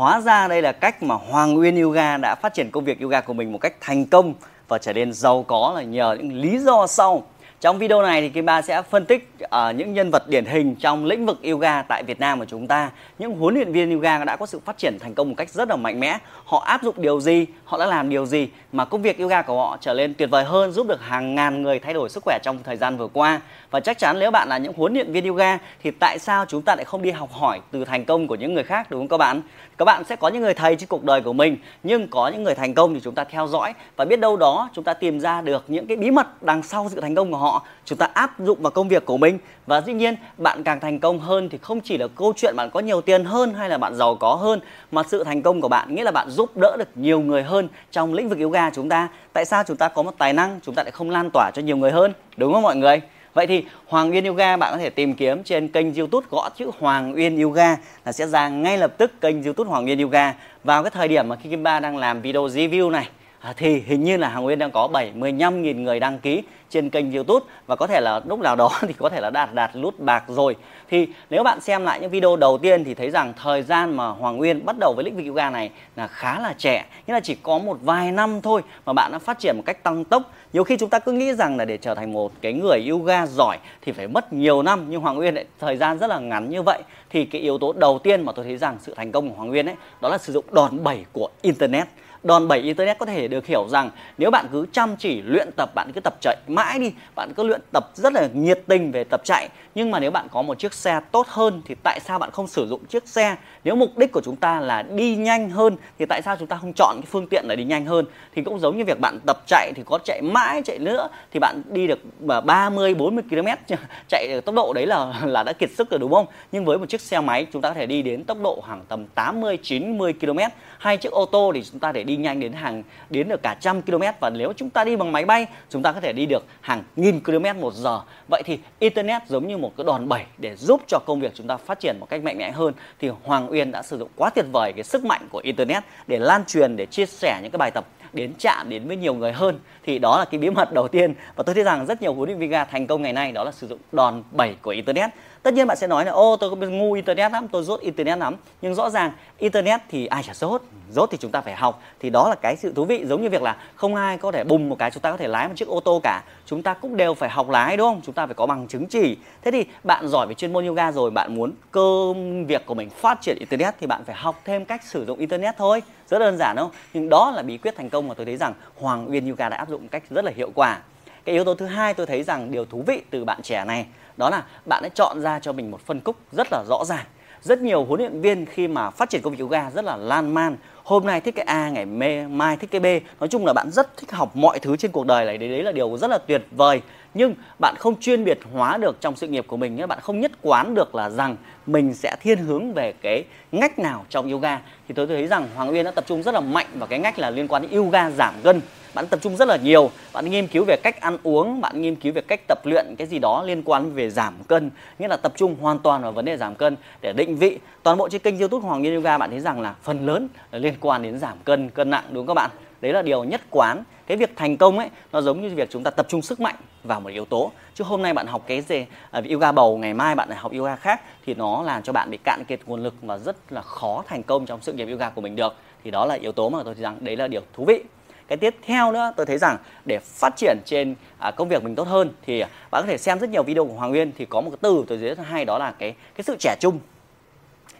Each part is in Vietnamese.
Hóa ra đây là cách mà Hoàng Nguyên Yoga đã phát triển công việc yoga của mình một cách thành công và trở nên giàu có là nhờ những lý do sau. Trong video này thì Kim Ba sẽ phân tích uh, những nhân vật điển hình trong lĩnh vực yoga tại Việt Nam của chúng ta. Những huấn luyện viên yoga đã có sự phát triển thành công một cách rất là mạnh mẽ. Họ áp dụng điều gì, họ đã làm điều gì mà công việc yoga của họ trở nên tuyệt vời hơn, giúp được hàng ngàn người thay đổi sức khỏe trong thời gian vừa qua. Và chắc chắn nếu bạn là những huấn luyện viên yoga thì tại sao chúng ta lại không đi học hỏi từ thành công của những người khác đúng không các bạn? Các bạn sẽ có những người thầy trên cuộc đời của mình, nhưng có những người thành công thì chúng ta theo dõi và biết đâu đó chúng ta tìm ra được những cái bí mật đằng sau sự thành công của họ. Chúng ta áp dụng vào công việc của mình. Và dĩ nhiên, bạn càng thành công hơn thì không chỉ là câu chuyện bạn có nhiều tiền hơn hay là bạn giàu có hơn, mà sự thành công của bạn nghĩa là bạn giúp đỡ được nhiều người hơn trong lĩnh vực yoga chúng ta. Tại sao chúng ta có một tài năng, chúng ta lại không lan tỏa cho nhiều người hơn? Đúng không mọi người? Vậy thì Hoàng Uyên Yoga, bạn có thể tìm kiếm trên kênh YouTube gõ chữ Hoàng Uyên Yoga là sẽ ra ngay lập tức kênh YouTube Hoàng Uyên Yoga. Vào cái thời điểm mà khi Kim Ba đang làm video review này à, thì hình như là Hoàng Nguyên đang có 75.000 người đăng ký trên kênh YouTube và có thể là lúc nào đó thì có thể là đạt đạt lút bạc rồi. Thì nếu bạn xem lại những video đầu tiên thì thấy rằng thời gian mà Hoàng Nguyên bắt đầu với lĩnh vực yoga này là khá là trẻ, nghĩa là chỉ có một vài năm thôi mà bạn đã phát triển một cách tăng tốc. Nhiều khi chúng ta cứ nghĩ rằng là để trở thành một cái người yoga giỏi thì phải mất nhiều năm nhưng Hoàng Nguyên lại thời gian rất là ngắn như vậy thì cái yếu tố đầu tiên mà tôi thấy rằng sự thành công của Hoàng Nguyên ấy đó là sử dụng đòn bẩy của internet đòn bẩy internet có thể được hiểu rằng nếu bạn cứ chăm chỉ luyện tập, bạn cứ tập chạy mãi đi, bạn cứ luyện tập rất là nhiệt tình về tập chạy. Nhưng mà nếu bạn có một chiếc xe tốt hơn thì tại sao bạn không sử dụng chiếc xe? Nếu mục đích của chúng ta là đi nhanh hơn thì tại sao chúng ta không chọn cái phương tiện để đi nhanh hơn? Thì cũng giống như việc bạn tập chạy thì có chạy mãi, chạy nữa thì bạn đi được 30 40 km chạy được tốc độ đấy là là đã kiệt sức rồi đúng không? Nhưng với một chiếc xe máy chúng ta có thể đi đến tốc độ khoảng tầm 80 90 km hai chiếc ô tô thì chúng ta để đi đi nhanh đến hàng, đến được cả trăm km và nếu chúng ta đi bằng máy bay, chúng ta có thể đi được hàng nghìn km một giờ. Vậy thì internet giống như một cái đòn bẩy để giúp cho công việc chúng ta phát triển một cách mạnh mẽ hơn. Thì Hoàng Uyên đã sử dụng quá tuyệt vời cái sức mạnh của internet để lan truyền, để chia sẻ những cái bài tập, đến chạm đến với nhiều người hơn. Thì đó là cái bí mật đầu tiên. Và tôi thấy rằng rất nhiều huấn luyện viên thành công ngày nay, đó là sử dụng đòn bẩy của internet tất nhiên bạn sẽ nói là, ô, tôi có ngu internet lắm, tôi rốt internet lắm. Nhưng rõ ràng, internet thì ai chả rốt rốt thì chúng ta phải học. Thì đó là cái sự thú vị, giống như việc là không ai có thể bùng một cái chúng ta có thể lái một chiếc ô tô cả. Chúng ta cũng đều phải học lái, đúng không? Chúng ta phải có bằng chứng chỉ. Thế thì bạn giỏi về chuyên môn yoga rồi, bạn muốn cơ việc của mình phát triển internet thì bạn phải học thêm cách sử dụng internet thôi. Rất đơn giản đâu nhưng đó là bí quyết thành công mà tôi thấy rằng Hoàng Uyên Yoga đã áp dụng một cách rất là hiệu quả. Cái yếu tố thứ hai tôi thấy rằng điều thú vị từ bạn trẻ này đó là bạn đã chọn ra cho mình một phân khúc rất là rõ ràng. Rất nhiều huấn luyện viên khi mà phát triển công việc yoga rất là lan man. Hôm nay thích cái a, ngày mai thích cái b. Nói chung là bạn rất thích học mọi thứ trên cuộc đời này. Đấy đấy là điều rất là tuyệt vời. Nhưng bạn không chuyên biệt hóa được trong sự nghiệp của mình bạn không nhất quán được là rằng mình sẽ thiên hướng về cái ngách nào trong yoga. Thì tôi thấy rằng Hoàng Uyên đã tập trung rất là mạnh vào cái ngách là liên quan đến yoga giảm cân bạn tập trung rất là nhiều bạn nghiên cứu về cách ăn uống bạn nghiên cứu về cách tập luyện cái gì đó liên quan về giảm cân. Nghĩa là tập trung hoàn toàn vào vấn đề giảm cân để định vị. Toàn bộ trên kênh youtube hoàng nghiên yoga bạn thấy rằng là phần lớn là liên quan đến giảm cân cân nặng đúng không các bạn? Đấy là điều nhất quán. Cái việc thành công ấy nó giống như việc chúng ta tập trung sức mạnh vào một yếu tố. Chứ hôm nay bạn học cái gì uh, yoga bầu ngày mai bạn lại học yoga khác thì nó làm cho bạn bị cạn kiệt nguồn lực và rất là khó thành công trong sự nghiệp yoga của mình được. Thì đó là yếu tố mà tôi thấy rằng đấy là điều thú vị cái tiếp theo nữa tôi thấy rằng để phát triển trên à, công việc mình tốt hơn thì à, bạn có thể xem rất nhiều video của Hoàng Nguyên thì có một cái từ tôi thấy rất hay đó là cái cái sự trẻ trung.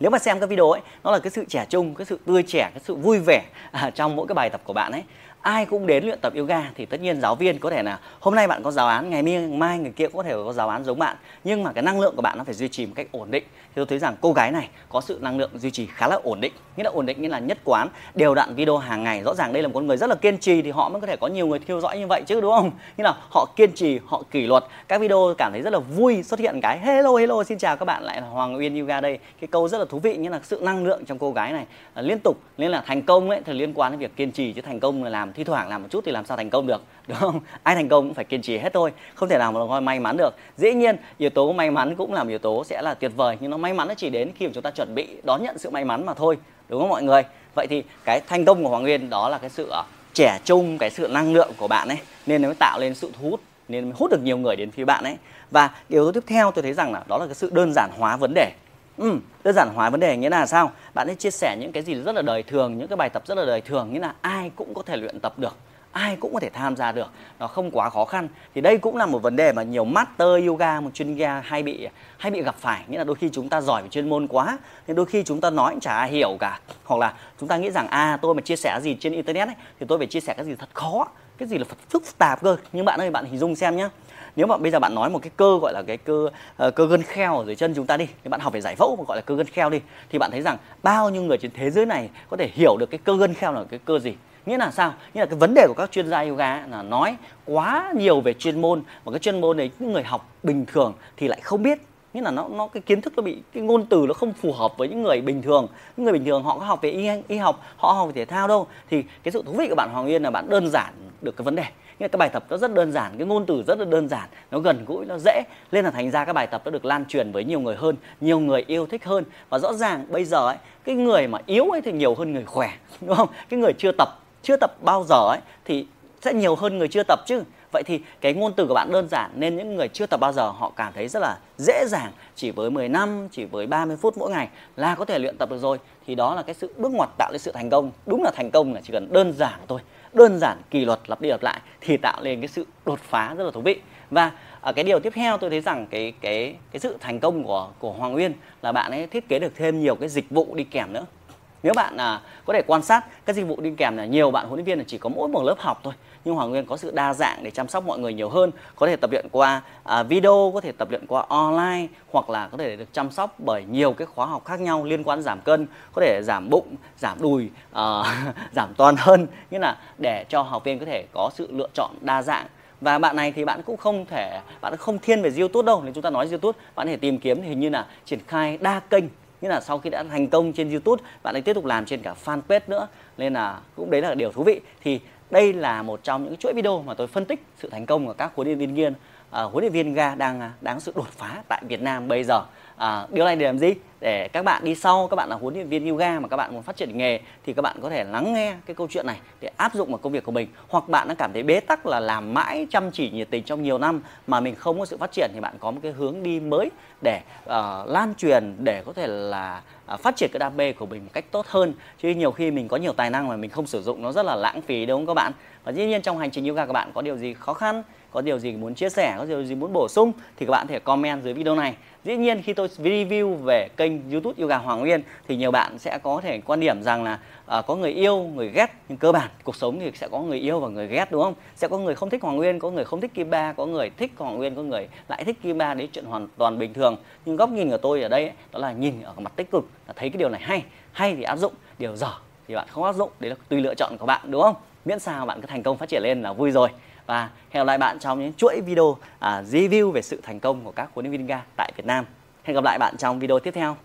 Nếu mà xem cái video ấy nó là cái sự trẻ trung cái sự tươi trẻ cái sự vui vẻ à, trong mỗi cái bài tập của bạn ấy ai cũng đến luyện tập yoga thì tất nhiên giáo viên có thể là, hôm nay bạn có giáo án, ngày mai người kia cũng có thể có giáo án giống bạn. Nhưng mà cái năng lượng của bạn nó phải duy trì một cách ổn định. Thì tôi thấy rằng cô gái này có sự năng lượng duy trì khá là ổn định. Nghĩa là ổn định nghĩa là nhất quán, đều đặn video hàng ngày. Rõ ràng đây là một con người rất là kiên trì thì họ mới có thể có nhiều người theo dõi như vậy chứ, đúng không? Như là họ kiên trì, họ kỷ luật. Các video cảm thấy rất là vui xuất hiện cái, hello hello, xin chào các bạn. Lại là Hoàng Uyên Yoga đây. Cái câu rất là thú vị, nghĩa là sự năng lượng trong cô gái này à, liên tục, nên là thành công ấy thì liên quan đến việc kiên trì chứ thành công là làm thi thoảng làm một chút thì làm sao thành công được, đúng không? Ai thành công cũng phải kiên trì hết thôi, không thể nào mà coi may mắn được. Dĩ nhiên, yếu tố may mắn cũng là một yếu tố sẽ là tuyệt vời, nhưng nó may mắn nó chỉ đến khi mà chúng ta chuẩn bị đón nhận sự may mắn mà thôi, đúng không mọi người? Vậy thì cái thành công của hoàng nguyên đó là cái sự ờ, trẻ trung, cái sự năng lượng của bạn ấy, nên nó mới tạo lên sự thu hút, nên mới hút được nhiều người đến phía bạn ấy. Và yếu tố tiếp theo tôi thấy rằng là đó là cái sự đơn giản hóa vấn đề. Ừ, đơn giản hóa vấn đề nghĩa là sao? Bạn ấy chia sẻ những cái gì rất là đời thường, những cái bài tập rất là đời thường nghĩa là ai cũng có thể luyện tập được ai cũng có thể tham gia được nó không quá khó khăn. Thì đây cũng là một vấn đề mà nhiều master yoga một chuyên gia hay bị hay bị gặp phải nghĩa là đôi khi chúng ta giỏi về chuyên môn quá nên đôi khi chúng ta nói cũng chả ai hiểu cả. Hoặc là chúng ta nghĩ rằng à tôi mà chia sẻ gì trên internet ấy, thì tôi phải chia sẻ cái gì thật khó cái gì là phức tạp cơ. Nhưng bạn ơi bạn hình dung xem nhé nếu mà bây giờ bạn nói một cái cơ gọi là cái cơ uh, cơ gân kheo ở dưới chân chúng ta đi thì bạn học về giải phẫu mà gọi là cơ gân kheo đi thì bạn thấy rằng bao nhiêu người trên thế giới này có thể hiểu được cái cơ gân kheo là cái cơ gì? Nghĩa là sao? Nghĩa là cái vấn đề của các chuyên gia yoga là nói quá nhiều về chuyên môn và cái chuyên môn này những người học bình thường thì lại không biết. Nghĩa là nó nó cái kiến thức nó bị cái ngôn từ nó không phù hợp với những người bình thường. Những người bình thường họ có học về y, y học họ học về thể thao đâu. Thì cái sự thú vị của bạn Hoàng Yên là bạn đơn giản được cái vấn đề nghĩa cái bài tập nó rất đơn giản, cái ngôn từ rất là đơn giản, nó gần gũi, nó dễ. Nên là thành ra các bài tập nó được lan truyền với nhiều người hơn, nhiều người yêu thích hơn. Và rõ ràng bây giờ ấy, cái người mà yếu ấy thì nhiều hơn người khỏe, đúng không? Cái người chưa tập chưa tập bao giờ ấy, thì sẽ nhiều hơn người chưa tập chứ. Vậy thì cái ngôn từ của bạn đơn giản, nên những người chưa tập bao giờ họ cảm thấy rất là dễ dàng. Chỉ với 10 năm, chỉ với 30 phút mỗi ngày là có thể luyện tập được rồi. Thì đó là cái sự bước ngoặt tạo nên sự thành công. Đúng là thành công là chỉ cần đơn giản thôi đơn giản kỳ luật lặp đi lặp lại thì tạo nên cái sự đột phá rất là thú vị. Và ở cái điều tiếp theo tôi thấy rằng cái cái cái sự thành công của của Hoàng Uyên là bạn ấy thiết kế được thêm nhiều cái dịch vụ đi kèm nữa nếu bạn à, có thể quan sát các dịch vụ đi kèm là nhiều bạn huấn luyện viên là chỉ có mỗi một lớp học thôi. Nhưng Hoàng Nguyên có sự đa dạng để chăm sóc mọi người nhiều hơn. Có thể tập luyện qua à, video có thể tập luyện qua online hoặc là có thể được chăm sóc bởi nhiều cái khóa học khác nhau liên quan giảm cân có thể giảm bụng giảm đùi à, giảm toàn hơn như là để cho học viên có thể có sự lựa chọn đa dạng. Và bạn này thì bạn cũng không thể bạn không thiên về YouTube đâu. Nên chúng ta nói YouTube bạn có thể tìm kiếm thì hình như là triển khai đa kênh như là sau khi đã thành công trên YouTube bạn ấy tiếp tục làm trên cả fanpage nữa. Nên là cũng đấy là điều thú vị. Thì đây là một trong những chuỗi video mà tôi phân tích sự thành công của các huấn luyện viên nghiên, uh, huấn luyện viên ga đang à, đáng sự đột phá tại Việt Nam bây giờ à, điều này để làm gì? Để các bạn đi sau các bạn là huấn luyện viên yoga mà các bạn muốn phát triển nghề thì các bạn có thể lắng nghe cái câu chuyện này để áp dụng vào công việc của mình. Hoặc bạn đã cảm thấy bế tắc là làm mãi chăm chỉ nhiệt tình trong nhiều năm mà mình không có sự phát triển thì bạn có một cái hướng đi mới để uh, lan truyền để có thể là uh, phát triển cái đam mê của mình một cách tốt hơn. Chứ nhiều khi mình có nhiều tài năng mà mình không sử dụng nó rất là lãng phí đúng không các bạn? Và dĩ nhiên trong hành trình yoga các bạn có điều gì khó khăn? Có điều gì muốn chia sẻ có điều gì muốn bổ sung thì các bạn có thể comment dưới video này. Dĩ nhiên khi tôi review về kênh youtube yoga hoàng nguyên thì nhiều bạn sẽ có thể quan điểm rằng là uh, có người yêu người ghét nhưng cơ bản cuộc sống thì sẽ có người yêu và người ghét đúng không? Sẽ có người không thích hoàng nguyên có người không thích kim ba có người thích hoàng nguyên có người lại thích kim ba đấy chuyện hoàn toàn bình thường. Nhưng góc nhìn của tôi ở đây đó là nhìn ở mặt tích cực là thấy cái điều này hay. Hay thì áp dụng điều dở thì bạn không áp dụng. Đấy là tùy lựa chọn của bạn đúng không? Miễn sao bạn cứ thành công phát triển lên là vui rồi và hẹn gặp lại bạn trong những chuỗi video à, review về sự thành công của các huấn luyện viên ga tại Việt Nam. Hẹn gặp lại bạn trong video tiếp theo.